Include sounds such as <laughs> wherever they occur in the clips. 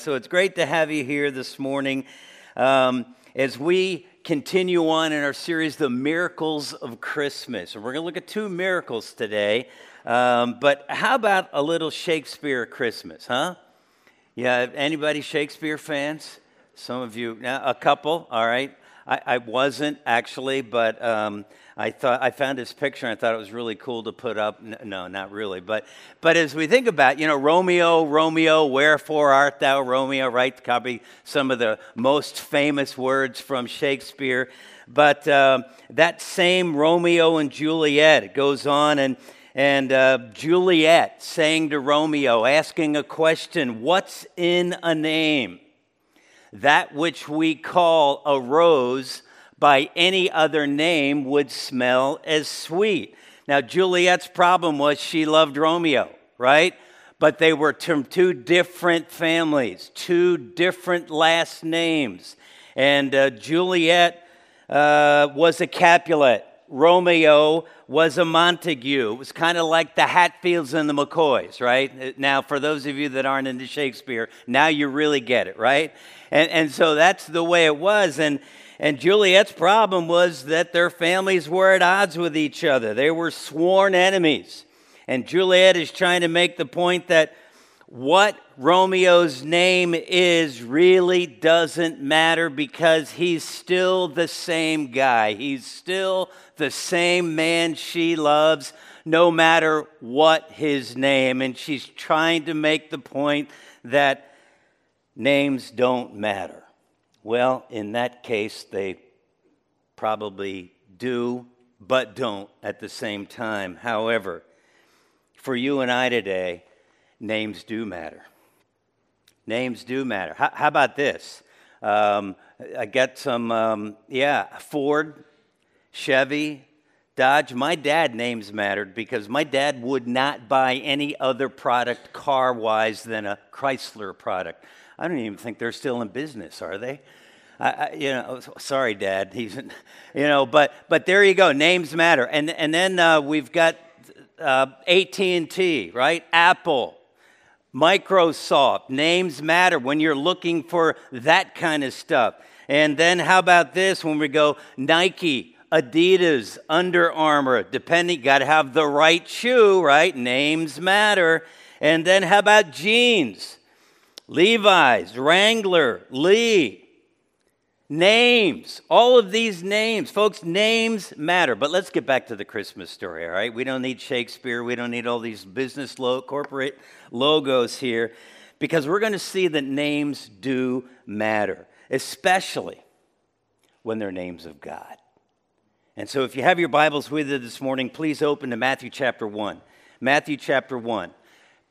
So it's great to have you here this morning um, as we continue on in our series, The Miracles of Christmas. And we're going to look at two miracles today. Um, but how about a little Shakespeare Christmas, huh? Yeah, anybody Shakespeare fans? Some of you, a couple, all right. I, I wasn't actually, but um, I thought I found his picture and I thought it was really cool to put up. No, not really, but but as we think about, you know, Romeo, Romeo, wherefore art thou, Romeo? Right, copy some of the most famous words from Shakespeare. But uh, that same Romeo and Juliet goes on and. And uh, Juliet saying to Romeo, asking a question, What's in a name? That which we call a rose by any other name would smell as sweet. Now, Juliet's problem was she loved Romeo, right? But they were two different families, two different last names. And uh, Juliet uh, was a Capulet. Romeo was a Montague. It was kind of like the Hatfields and the McCoys, right? Now, for those of you that aren't into Shakespeare, now you really get it, right? And, and so that's the way it was. And, and Juliet's problem was that their families were at odds with each other, they were sworn enemies. And Juliet is trying to make the point that what Romeo's name is really doesn't matter because he's still the same guy. He's still the same man she loves, no matter what his name. And she's trying to make the point that names don't matter. Well, in that case, they probably do, but don't at the same time. However, for you and I today, names do matter. Names do matter. How, how about this? Um, I got some, um, yeah, Ford, Chevy, Dodge. My dad names mattered because my dad would not buy any other product car wise than a Chrysler product. I don't even think they're still in business, are they? I, I, you know, sorry, Dad. <laughs> He's, you know, but but there you go. Names matter, and and then uh, we've got uh, AT and T, right? Apple, Microsoft. Names matter when you're looking for that kind of stuff. And then how about this? When we go Nike, Adidas, Under Armour, depending, got to have the right shoe, right? Names matter. And then how about jeans? Levi's, Wrangler, Lee. Names, all of these names. Folks, names matter. But let's get back to the Christmas story, all right? We don't need Shakespeare. We don't need all these business, lo- corporate logos here because we're going to see that names do matter, especially when they're names of God. And so if you have your Bibles with you this morning, please open to Matthew chapter 1. Matthew chapter 1.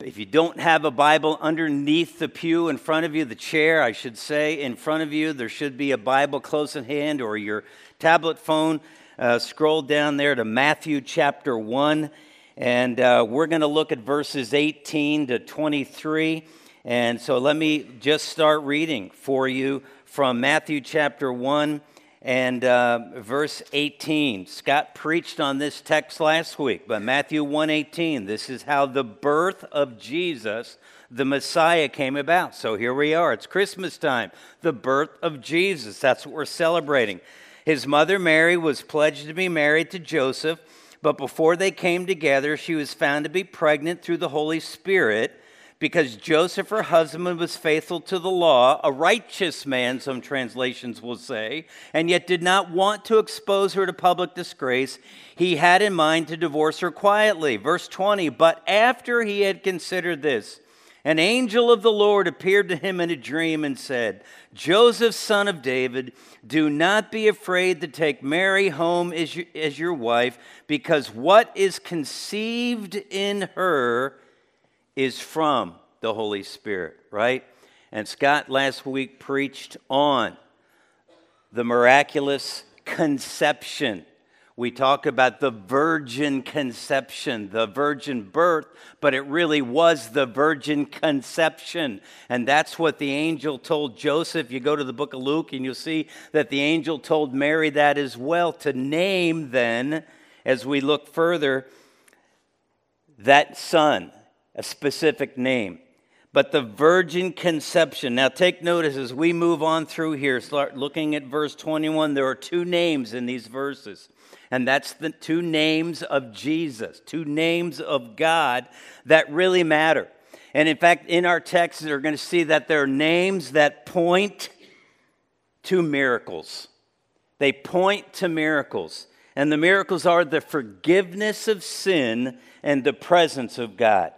If you don't have a Bible underneath the pew in front of you, the chair, I should say, in front of you, there should be a Bible close at hand or your tablet phone. Uh, scroll down there to Matthew chapter 1, and uh, we're going to look at verses 18 to 23. And so let me just start reading for you from Matthew chapter 1 and uh, verse 18 scott preached on this text last week but matthew 1.18 this is how the birth of jesus the messiah came about. So here we are. It's christmas time. The birth of jesus. That's what we're celebrating. His mother mary was pledged to be married to joseph but before they came together she was found to be pregnant through the holy spirit because Joseph, her husband, was faithful to the law, a righteous man, some translations will say, and yet did not want to expose her to public disgrace. He had in mind to divorce her quietly. Verse 20, but after he had considered this, an angel of the Lord appeared to him in a dream and said, Joseph, son of David, do not be afraid to take Mary home as your, as your wife, because what is conceived in her is from the Holy Spirit, right? And Scott last week preached on the miraculous conception. We talk about the virgin conception, the virgin birth, but it really was the virgin conception. And that's what the angel told Joseph. You go to the book of Luke and you'll see that the angel told Mary that as well to name then, as we look further, that son a specific name. but the virgin conception. Now, take notice as we move on through here, start looking at verse 21. There are two names in these verses, and that's the two names of Jesus, two names of God that really matter. And in fact, in our text, they're going to see that there are names that point to miracles. They point to miracles. And the miracles are the forgiveness of sin and the presence of God.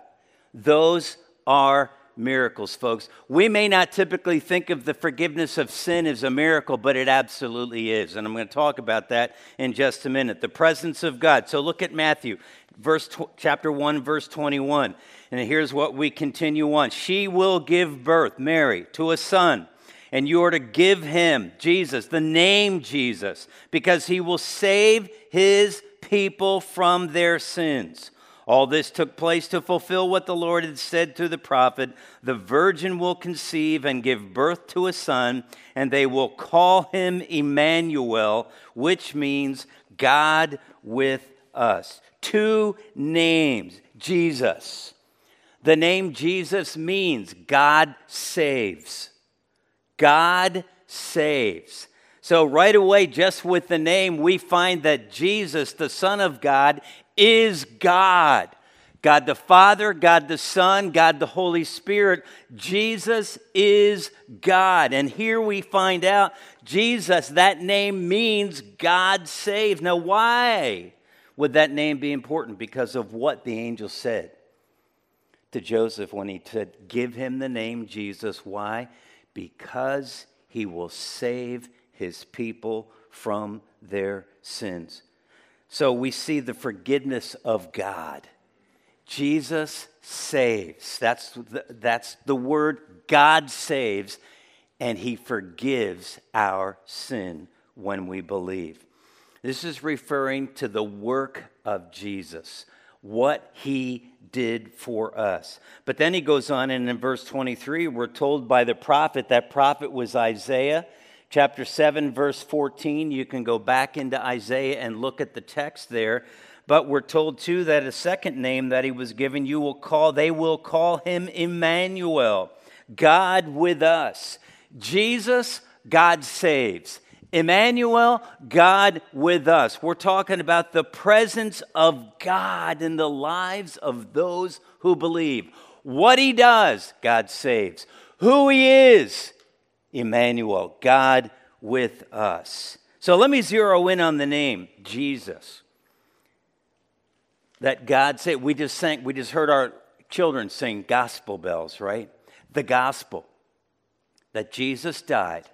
Those are miracles, folks. We may not typically think of the forgiveness of sin as a miracle, but it absolutely is. And I'm going to talk about that in just a minute. The presence of God. So look at Matthew, verse tw- chapter 1, verse 21. And here's what we continue on. She will give birth, Mary, to a son and you are to give him, Jesus, the name Jesus, because he will save his people from their sins. All this took place to fulfill what the Lord had said to the prophet The virgin will conceive and give birth to a son, and they will call him Emmanuel, which means God with us. Two names Jesus. The name Jesus means God saves. God saves. So, right away, just with the name, we find that Jesus, the Son of God, is God. God the Father, God the Son, God the Holy Spirit. Jesus is God. And here we find out Jesus, that name means God saves. Now, why would that name be important? Because of what the angel said to Joseph when he said, Give him the name Jesus. Why? because he will save his people from their sins. So we see the forgiveness of God. Jesus saves. That's the, that's the word God saves, and he forgives our sin when we believe. This is referring to the work of Jesus, what he did for us. But then he goes on, and in verse 23, we're told by the prophet, that prophet was Isaiah. Chapter 7, verse 14, you can go back into Isaiah and look at the text there. But we're told too that a second name that he was given, you will call, they will call him Emmanuel, God with us. Jesus, God saves. Emmanuel, God with us. We're talking about the presence of God in the lives of those who believe. What he does, God saves. Who he is, Emmanuel, God with us. So let me zero in on the name Jesus. That God said, we just sang, we just heard our children sing gospel bells, right? The gospel that Jesus died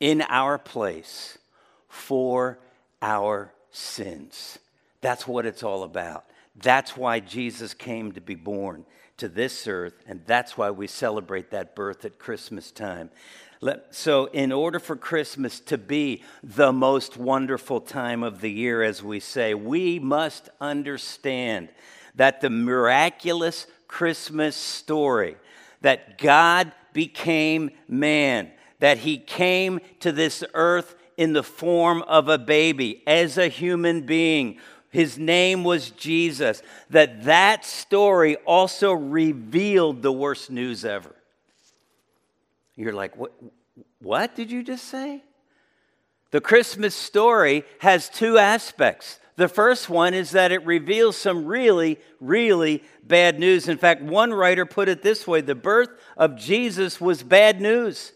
in our place for our sins. That's what it's all about. That's why Jesus came to be born to this earth, and that's why we celebrate that birth at Christmas time. So, in order for Christmas to be the most wonderful time of the year, as we say, we must understand that the miraculous Christmas story that God became man that he came to this earth in the form of a baby as a human being his name was jesus that that story also revealed the worst news ever you're like what what did you just say the christmas story has two aspects the first one is that it reveals some really, really bad news. In fact, one writer put it this way the birth of Jesus was bad news.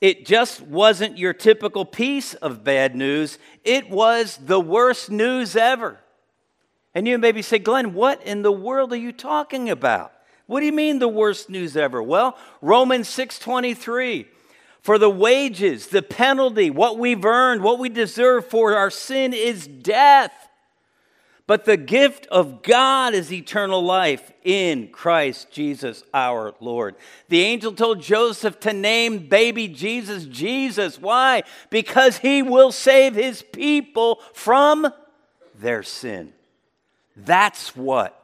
It just wasn't your typical piece of bad news, it was the worst news ever. And you maybe say, Glenn, what in the world are you talking about? What do you mean the worst news ever? Well, Romans 6:23 for the wages, the penalty, what we've earned, what we deserve for our sin is death. But the gift of God is eternal life in Christ Jesus our Lord. The angel told Joseph to name baby Jesus Jesus. Why? Because he will save his people from their sin. That's what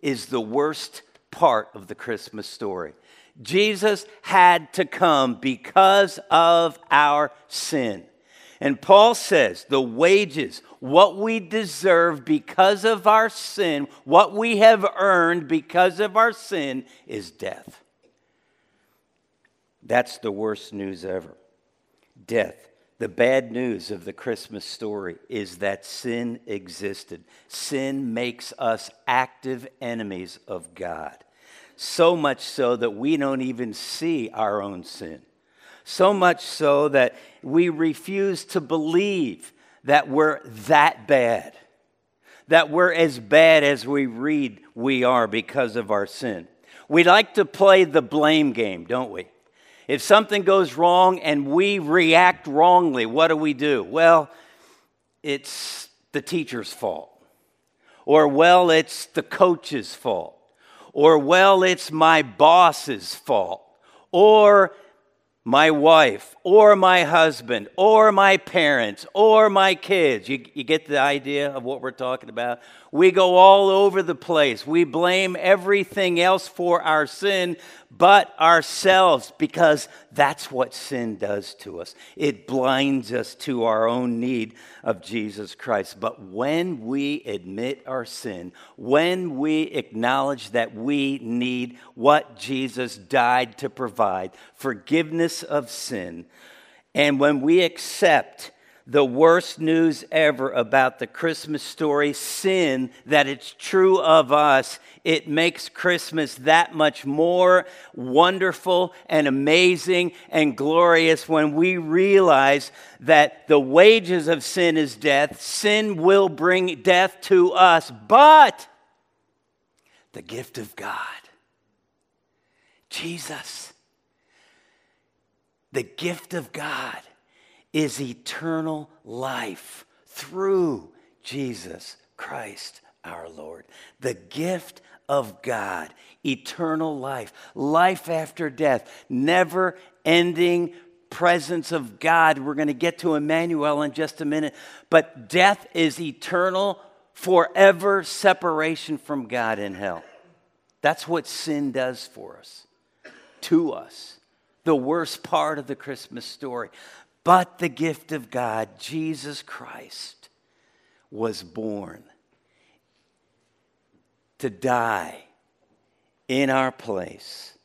is the worst part of the Christmas story. Jesus had to come because of our sin. And Paul says the wages, what we deserve because of our sin, what we have earned because of our sin, is death. That's the worst news ever. Death. The bad news of the Christmas story is that sin existed. Sin makes us active enemies of God. So much so that we don't even see our own sin. So much so that we refuse to believe that we're that bad, that we're as bad as we read we are because of our sin. We like to play the blame game, don't we? If something goes wrong and we react wrongly, what do we do? Well, it's the teacher's fault. Or, well, it's the coach's fault. Or, well, it's my boss's fault. Or, my wife, or my husband, or my parents, or my kids. You, you get the idea of what we're talking about? We go all over the place. We blame everything else for our sin but ourselves because that's what sin does to us. It blinds us to our own need of Jesus Christ. But when we admit our sin, when we acknowledge that we need what Jesus died to provide forgiveness of sin and when we accept the worst news ever about the Christmas story, sin, that it's true of us, it makes Christmas that much more wonderful and amazing and glorious when we realize that the wages of sin is death. Sin will bring death to us, but the gift of God, Jesus, the gift of God is eternal life through Jesus Christ our Lord. The gift of God, eternal life, life after death, never ending presence of God. We're going to get to Emmanuel in just a minute. But death is eternal, forever separation from God in hell. That's what sin does for us, to us. The worst part of the Christmas story but the gift of God, Jesus Christ, was born to die in our place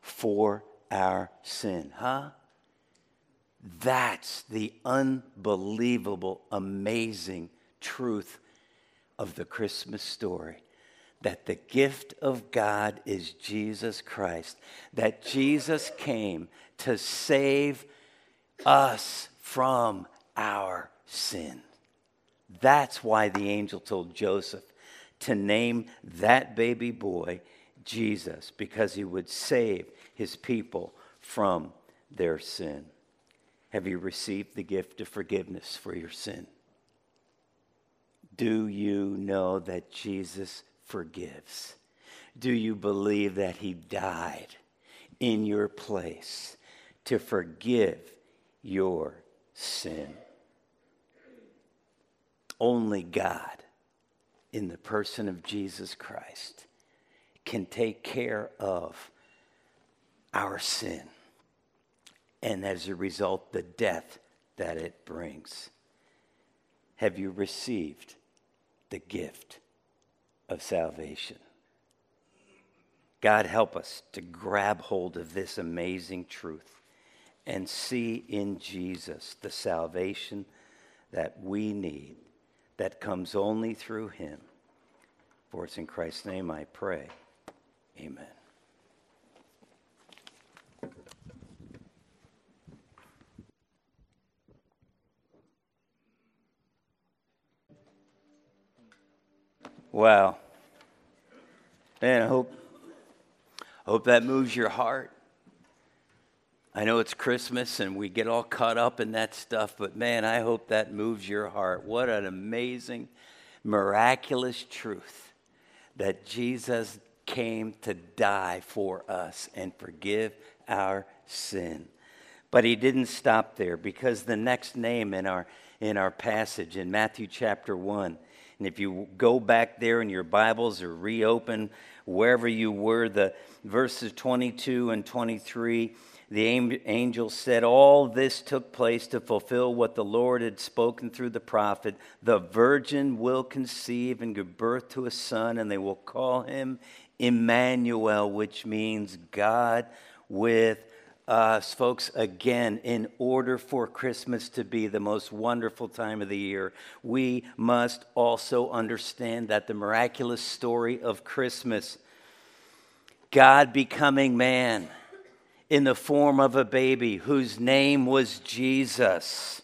for our sin. Huh? That's the unbelievable, amazing truth of the Christmas story. That the gift of God is Jesus Christ. That Jesus came to save us from our sin. That's why the angel told Joseph to name that baby boy Jesus, because he would save his people from their sin. Have you received the gift of forgiveness for your sin? Do you know that Jesus forgives? Do you believe that he died in your place to forgive your sin. Only God, in the person of Jesus Christ, can take care of our sin and as a result, the death that it brings. Have you received the gift of salvation? God, help us to grab hold of this amazing truth and see in Jesus the salvation that we need, that comes only through him. For it's in Christ's name I pray. Amen. Wow. Man, I hope, I hope that moves your heart. I know it's Christmas and we get all caught up in that stuff, but man, I hope that moves your heart. What an amazing, miraculous truth that Jesus came to die for us and forgive our sin. But he didn't stop there because the next name in our, in our passage in Matthew chapter 1, And if you go back there in your Bibles or reopen wherever you were, the verses 22 and 23, the angel said, All this took place to fulfill what the Lord had spoken through the prophet. The virgin will conceive and give birth to a son, and they will call him Emmanuel, which means God with us. Folks, again, in order for Christmas to be the most wonderful time of the year, we must also understand that the miraculous story of Christmas, God becoming man in the form of a baby whose name was Jesus,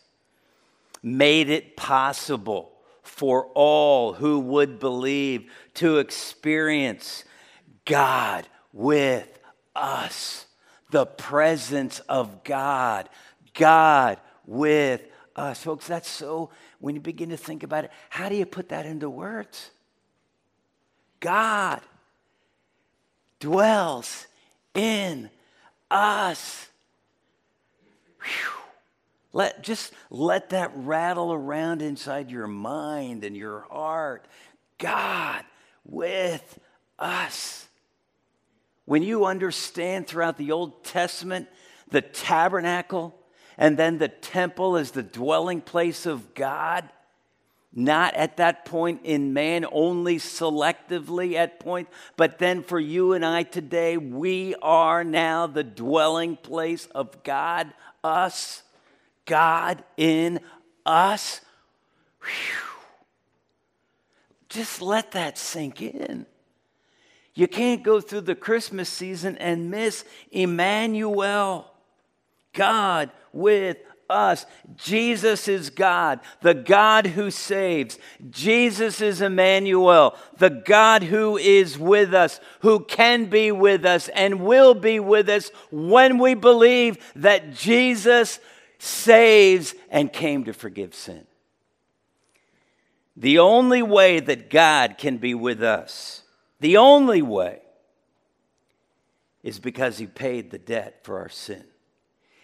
made it possible for all who would believe to experience God with us the presence of God. God with us. Folks, that's so, when you begin to think about it, how do you put that into words? God dwells in us. Whew. Let, just let that rattle around inside your mind and your heart. God with us. When you understand throughout the Old Testament the tabernacle and then the temple as the dwelling place of God, not at that point in man, only selectively at point, but then for you and I today, we are now the dwelling place of God, us, God in us. Whew. Just let that sink in. You can't go through the Christmas season and miss Emmanuel, God with us. Jesus is God, the God who saves. Jesus is Emmanuel, the God who is with us, who can be with us and will be with us when we believe that Jesus saves and came to forgive sin. The only way that God can be with us the only way is because he paid the debt for our sin.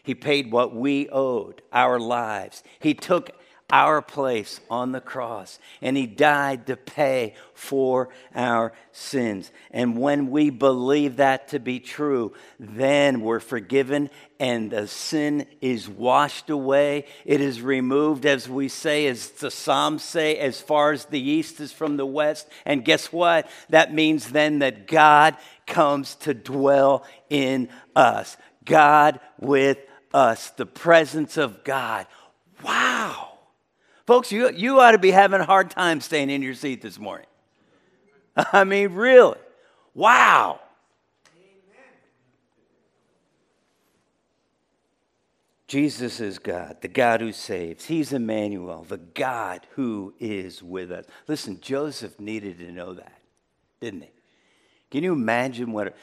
He paid what we owed, our lives. He took our place on the cross, and He died to pay for our sins. And when we believe that to be true, then we're forgiven, and the sin is washed away. It is removed, as we say, as the Psalms say, as far as the east is from the west. And guess what? That means then that God comes to dwell in us. God with us, the presence of God. Wow. Folks, you, you ought to be having a hard time staying in your seat this morning. <laughs> I mean, really. Wow. Jesus is God, the God who saves. He's Emmanuel, the God who is with us. Listen, Joseph needed to know that, didn't he? Can you imagine what.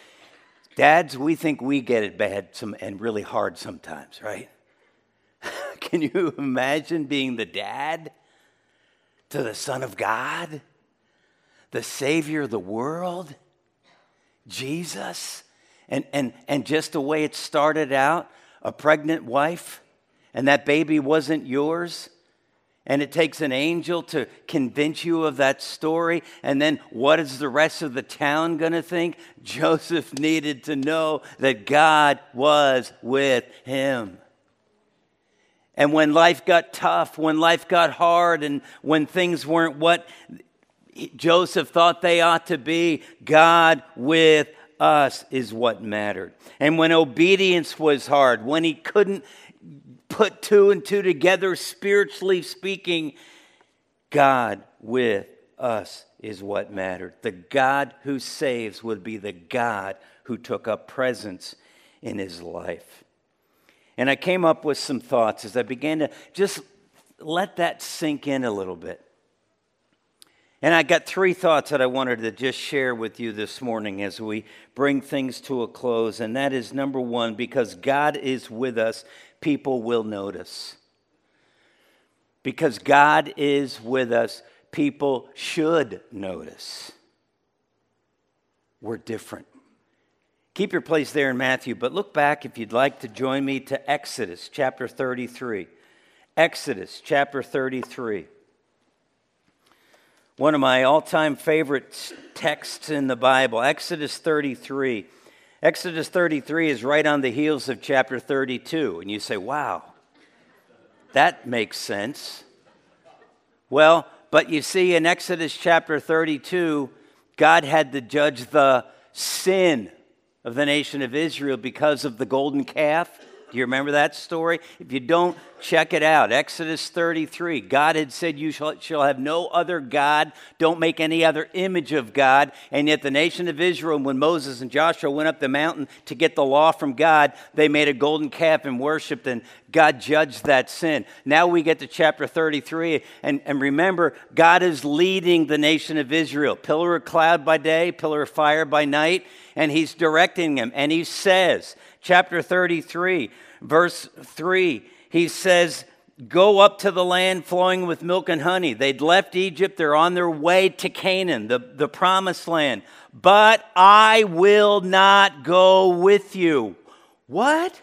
Dads, we think we get it bad some, and really hard sometimes, right? <laughs> Can you imagine being the dad to the Son of God, the Savior of the world, Jesus? And, and, and just the way it started out, a pregnant wife, and that baby wasn't yours. And it takes an angel to convince you of that story. And then what is the rest of the town going to think? Joseph needed to know that God was with him. And when life got tough, when life got hard, and when things weren't what Joseph thought they ought to be, God with us is what mattered. And when obedience was hard, when he couldn't put two and two together, spiritually speaking, God with us is what mattered. The God who saves would be the God who took up presence in his life. And I came up with some thoughts as I began to just let that sink in a little bit. And I got three thoughts that I wanted to just share with you this morning as we bring things to a close. And that is number one, because God is with us, people will notice. Because God is with us, people should notice. We're different. Keep your place there in Matthew, but look back if you'd like to join me to Exodus chapter 33. Exodus chapter 33. one of my all time favorite texts in the Bible, Exodus 33. Exodus 33 is right on the heels of chapter 32. And you say, wow, that makes sense. Well, but you see, in Exodus chapter 32, God had to judge the sin of the nation of Israel because of the golden calf. Do you remember that story? If you don't, check it out. Exodus 33. God had said, You shall, shall, have no other God. Don't make any other image of God. And yet, the nation of Israel, when Moses and Joshua went up the mountain to get the law from God, they made a golden calf and worshiped, and God judged that sin. Now we get to chapter 33. And, and remember, God is leading the nation of Israel pillar of cloud by day, pillar of fire by night, and He's directing them. And He says, chapter 33, verse 3, he says, Go up to the land flowing with milk and honey. They'd left Egypt, they're on their way to Canaan, the, the promised land. But I will not go with you. What?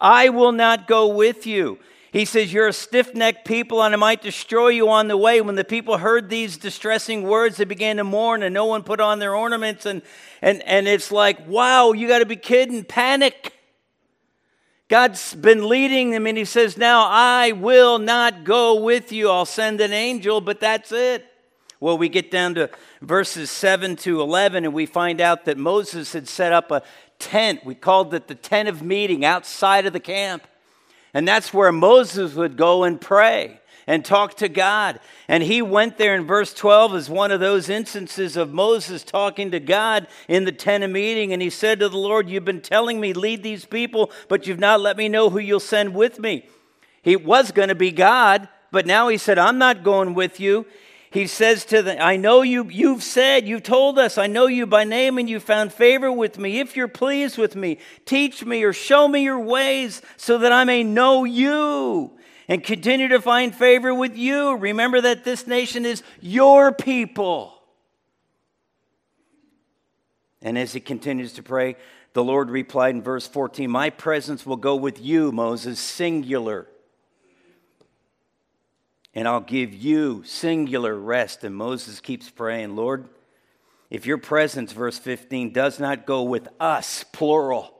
I will not go with you. He says, You're a stiff necked people, and I might destroy you on the way. When the people heard these distressing words, they began to mourn, and no one put on their ornaments. And, and, and it's like, Wow, you got to be kidding. Panic. God's been leading them, and He says, Now I will not go with you. I'll send an angel, but that's it. Well, we get down to verses 7 to 11, and we find out that Moses had set up a tent. We called it the tent of meeting outside of the camp. And that's where Moses would go and pray and talk to God. And he went there in verse 12 as one of those instances of Moses talking to God in the tent of meeting. And he said to the Lord, You've been telling me, lead these people, but you've not let me know who you'll send with me. He was going to be God, but now he said, I'm not going with you he says to them, I know you, you've said, you've told us, I know you by name and you found favor with me. If you're pleased with me, teach me or show me your ways so that I may know you and continue to find favor with you. Remember that this nation is your people. And as he continues to pray, the Lord replied in verse 14, My presence will go with you, Moses, singular and I'll give you singular rest. And Moses keeps praying, Lord, if your presence, verse 15, does not go with us, plural,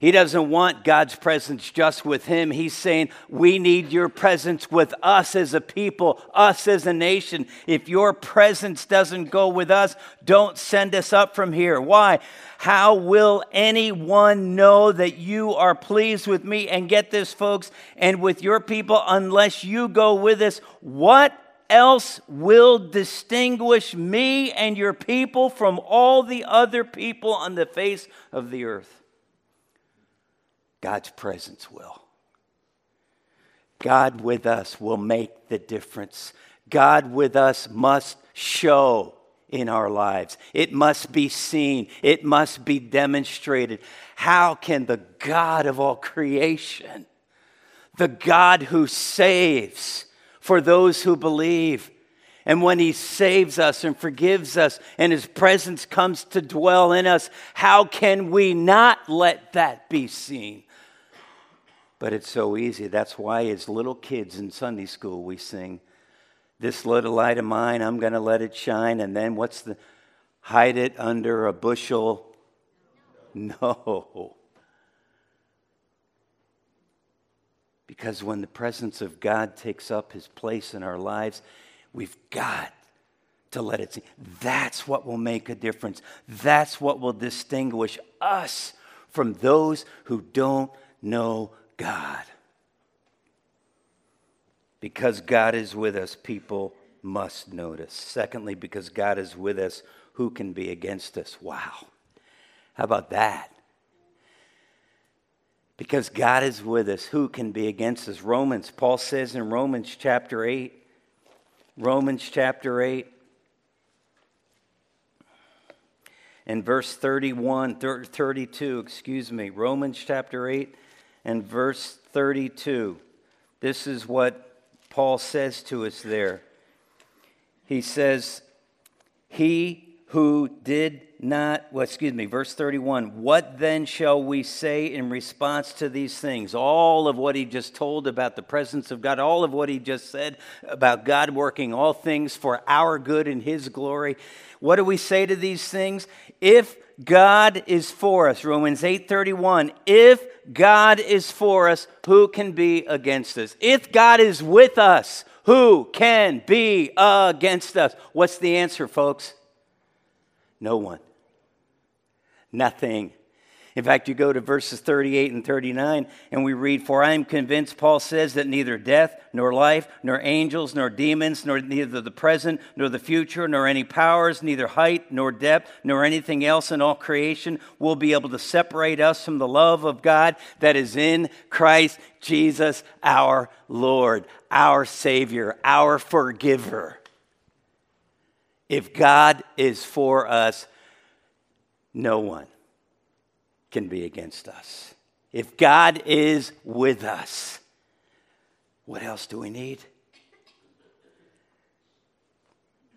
he doesn't want God's presence just with him. He's saying, We need your presence with us as a people, us as a nation. If your presence doesn't go with us, don't send us up from here. Why? How will anyone know that you are pleased with me? And get this, folks, and with your people, unless you go with us, what else will distinguish me and your people from all the other people on the face of the earth? God's presence will. God with us will make the difference. God with us must show in our lives. It must be seen, it must be demonstrated. How can the God of all creation, the God who saves for those who believe, and when He saves us and forgives us, and His presence comes to dwell in us, how can we not let that be seen? But it's so easy. That's why, as little kids in Sunday school, we sing, This little light of mine, I'm going to let it shine. And then what's the hide it under a bushel? No. Because when the presence of God takes up his place in our lives, we've got to let it see. That's what will make a difference. That's what will distinguish us from those who don't know God. Because God is with us, people must notice. Secondly, because God is with us, who can be against us? Wow. How about that? Because God is with us, who can be against us? Romans, Paul says in Romans chapter 8, Romans chapter 8, in verse 31, 32, excuse me, Romans chapter 8 and verse 32. This is what Paul says to us there. He says, He who did not, well, excuse me, verse 31. What then shall we say in response to these things? All of what he just told about the presence of God, all of what he just said about God working all things for our good and his glory. What do we say to these things? If God is for us, Romans 8:31, if God is for us, who can be against us? If God is with us, who can be against us? What's the answer, folks? No one. Nothing. In fact, you go to verses 38 and 39, and we read, For I am convinced, Paul says, that neither death, nor life, nor angels, nor demons, nor neither the present, nor the future, nor any powers, neither height, nor depth, nor anything else in all creation will be able to separate us from the love of God that is in Christ Jesus our Lord, our Savior, our forgiver. If God is for us, no one can be against us. If God is with us, what else do we need?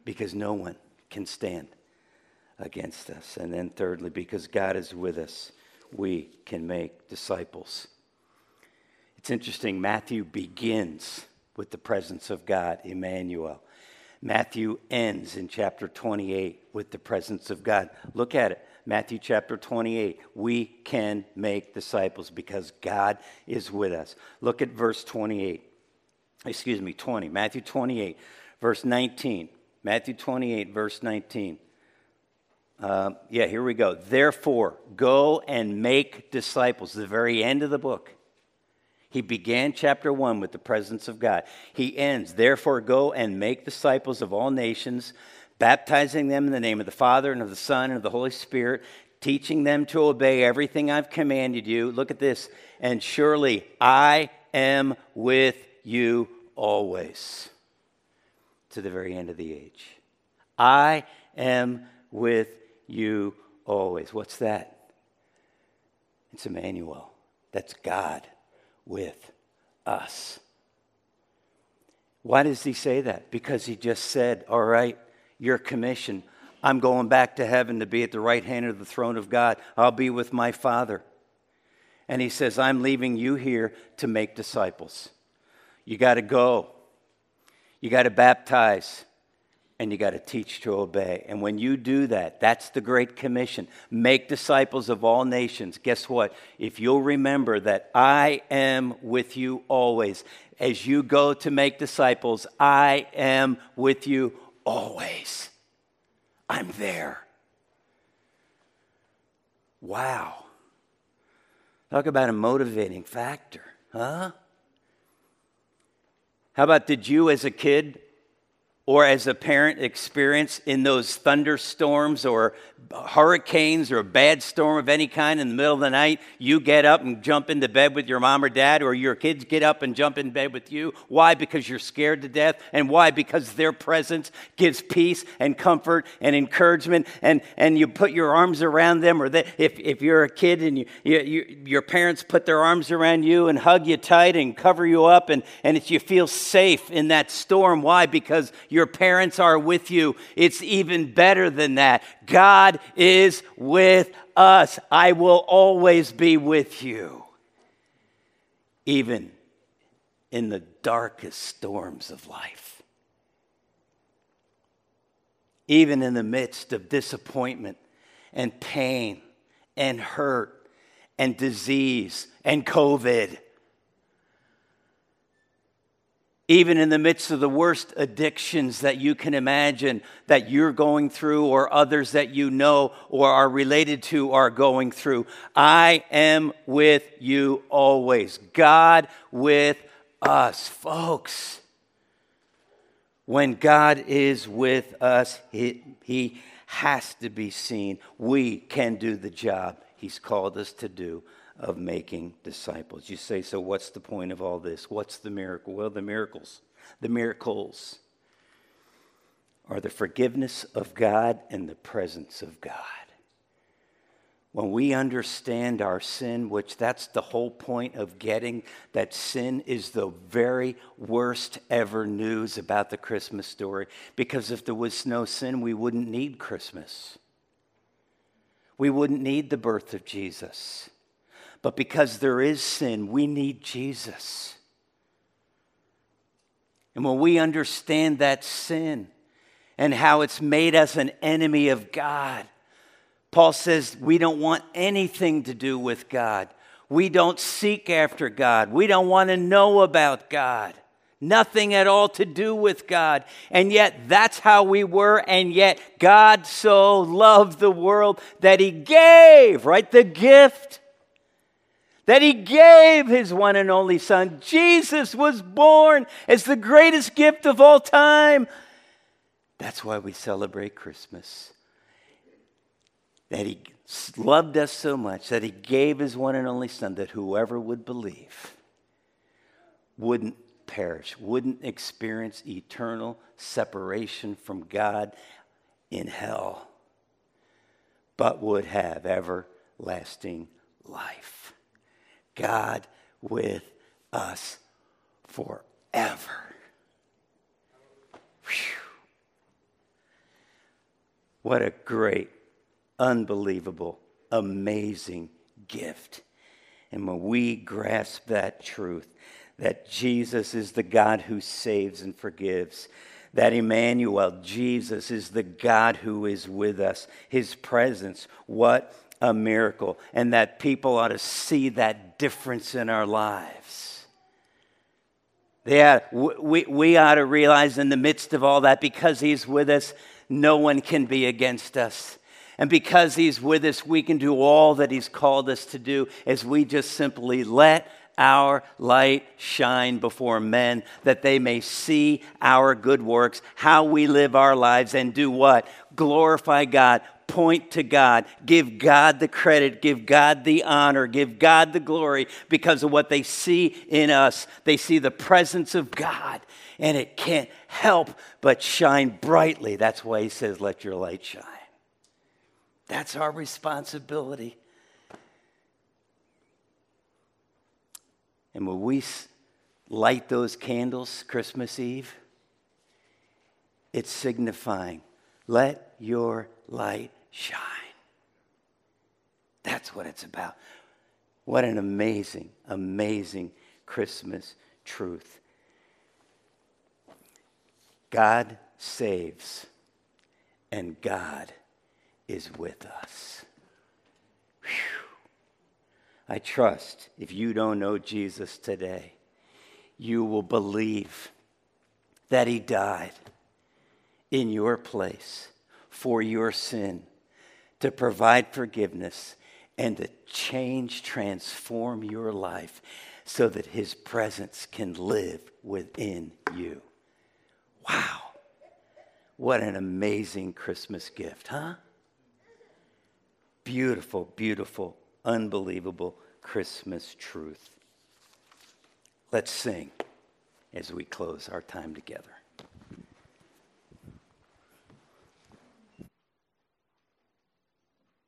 Because no one can stand against us. And then, thirdly, because God is with us, we can make disciples. It's interesting, Matthew begins with the presence of God, Emmanuel. Matthew ends in chapter 28 with the presence of God. Look at it. Matthew chapter 28. We can make disciples because God is with us. Look at verse 28. Excuse me, 20. Matthew 28, verse 19. Matthew 28, verse 19. Uh, yeah, here we go. Therefore, go and make disciples. The very end of the book. He began chapter 1 with the presence of God. He ends, therefore, go and make disciples of all nations baptizing them in the name of the Father and of the Son and of the Holy Spirit, teaching them to obey everything I've commanded you. Look at this. And surely I am with you always to the very end of the age. I am with you always. What's that? It's Emmanuel. That's God with us. Why does he say that? Because he just said, All right, your commission. I'm going back to heaven to be at the right hand of the throne of God. I'll be with my Father. And he says, I'm leaving you here to make disciples. You got to go, you got to baptize, and you got to teach to obey. And when you do that, that's the Great Commission. Make disciples of all nations. Guess what? If you'll remember that I am with you always, as you go to make disciples, I am with you always. I'm there. Wow. Talk about a motivating factor, huh? How about did you as a kid or as a parent experience in those thunderstorms or hurricanes or a bad storm of any kind in the middle of the night, you get up and jump into bed with your mom or dad, or your kids get up and jump in bed with you. Why? Because you're scared to death. And why? Because their presence gives peace and comfort and encouragement, and, and you put your arms around them. Or they, if, if you're a kid and you, you, you, your parents put their arms around you and hug you tight and cover you up, and, and you feel safe in that storm. Why? Because your parents are with you. It's even better than that. God is with us. I will always be with you, even in the darkest storms of life. Even in the midst of disappointment and pain and hurt and disease and COVID even in the midst of the worst addictions that you can imagine that you're going through or others that you know or are related to are going through. I am with you always. God with us, folks. When God is with us, he, he has to be seen. We can do the job He's called us to do of making disciples. You say, so what's the point of all this? What's the miracle? Well, the miracles, the miracles are the forgiveness of God and the presence of God. When we understand our sin, which that's the whole point of getting that sin is the very worst ever news about the Christmas story. Because if there was no sin, we wouldn't need Christmas. we wouldn't need the birth of Jesus. But because there is sin, we need Jesus. And when we understand that sin and how it's made us an enemy of God, Paul says we don't want anything to do with God. We don't seek after God. We don't want to know about God. Nothing at all to do with God. And yet, that's how we were. And yet, God so loved the world that He gave, right? The gift that he gave his one and only son. Jesus was born as the greatest gift of all time. That's why we celebrate Christmas. That he loved us so much that he gave his one and only son that whoever would believe wouldn't perish, wouldn't experience eternal separation from God in hell, but would have everlasting life. God with us forever. Whew. What a great, unbelievable, amazing gift. And when we grasp that truth, that Jesus is the God who saves and forgives, that Emmanuel, Jesus, is the God who is with us, his presence, what a miracle, and that people ought to see that difference in our lives. Yeah, we, we ought to realize in the midst of all that, because He's with us, no one can be against us. And because He's with us, we can do all that He's called us to do as we just simply let our light shine before men that they may see our good works, how we live our lives, and do what? Glorify God, point to God, give God the credit, give God the honor, give God the glory because of what they see in us. They see the presence of God, and it can't help but shine brightly. That's why he says, Let your light shine. That's our responsibility. And when we light those candles Christmas Eve, it's signifying, let your light shine. That's what it's about. What an amazing, amazing Christmas truth. God saves, and God is with us. Whew. I trust if you don't know Jesus today, you will believe that He died in your place for your sin, to provide forgiveness, and to change, transform your life so that His presence can live within you. Wow. What an amazing Christmas gift, huh? Beautiful, beautiful, unbelievable Christmas truth. Let's sing as we close our time together.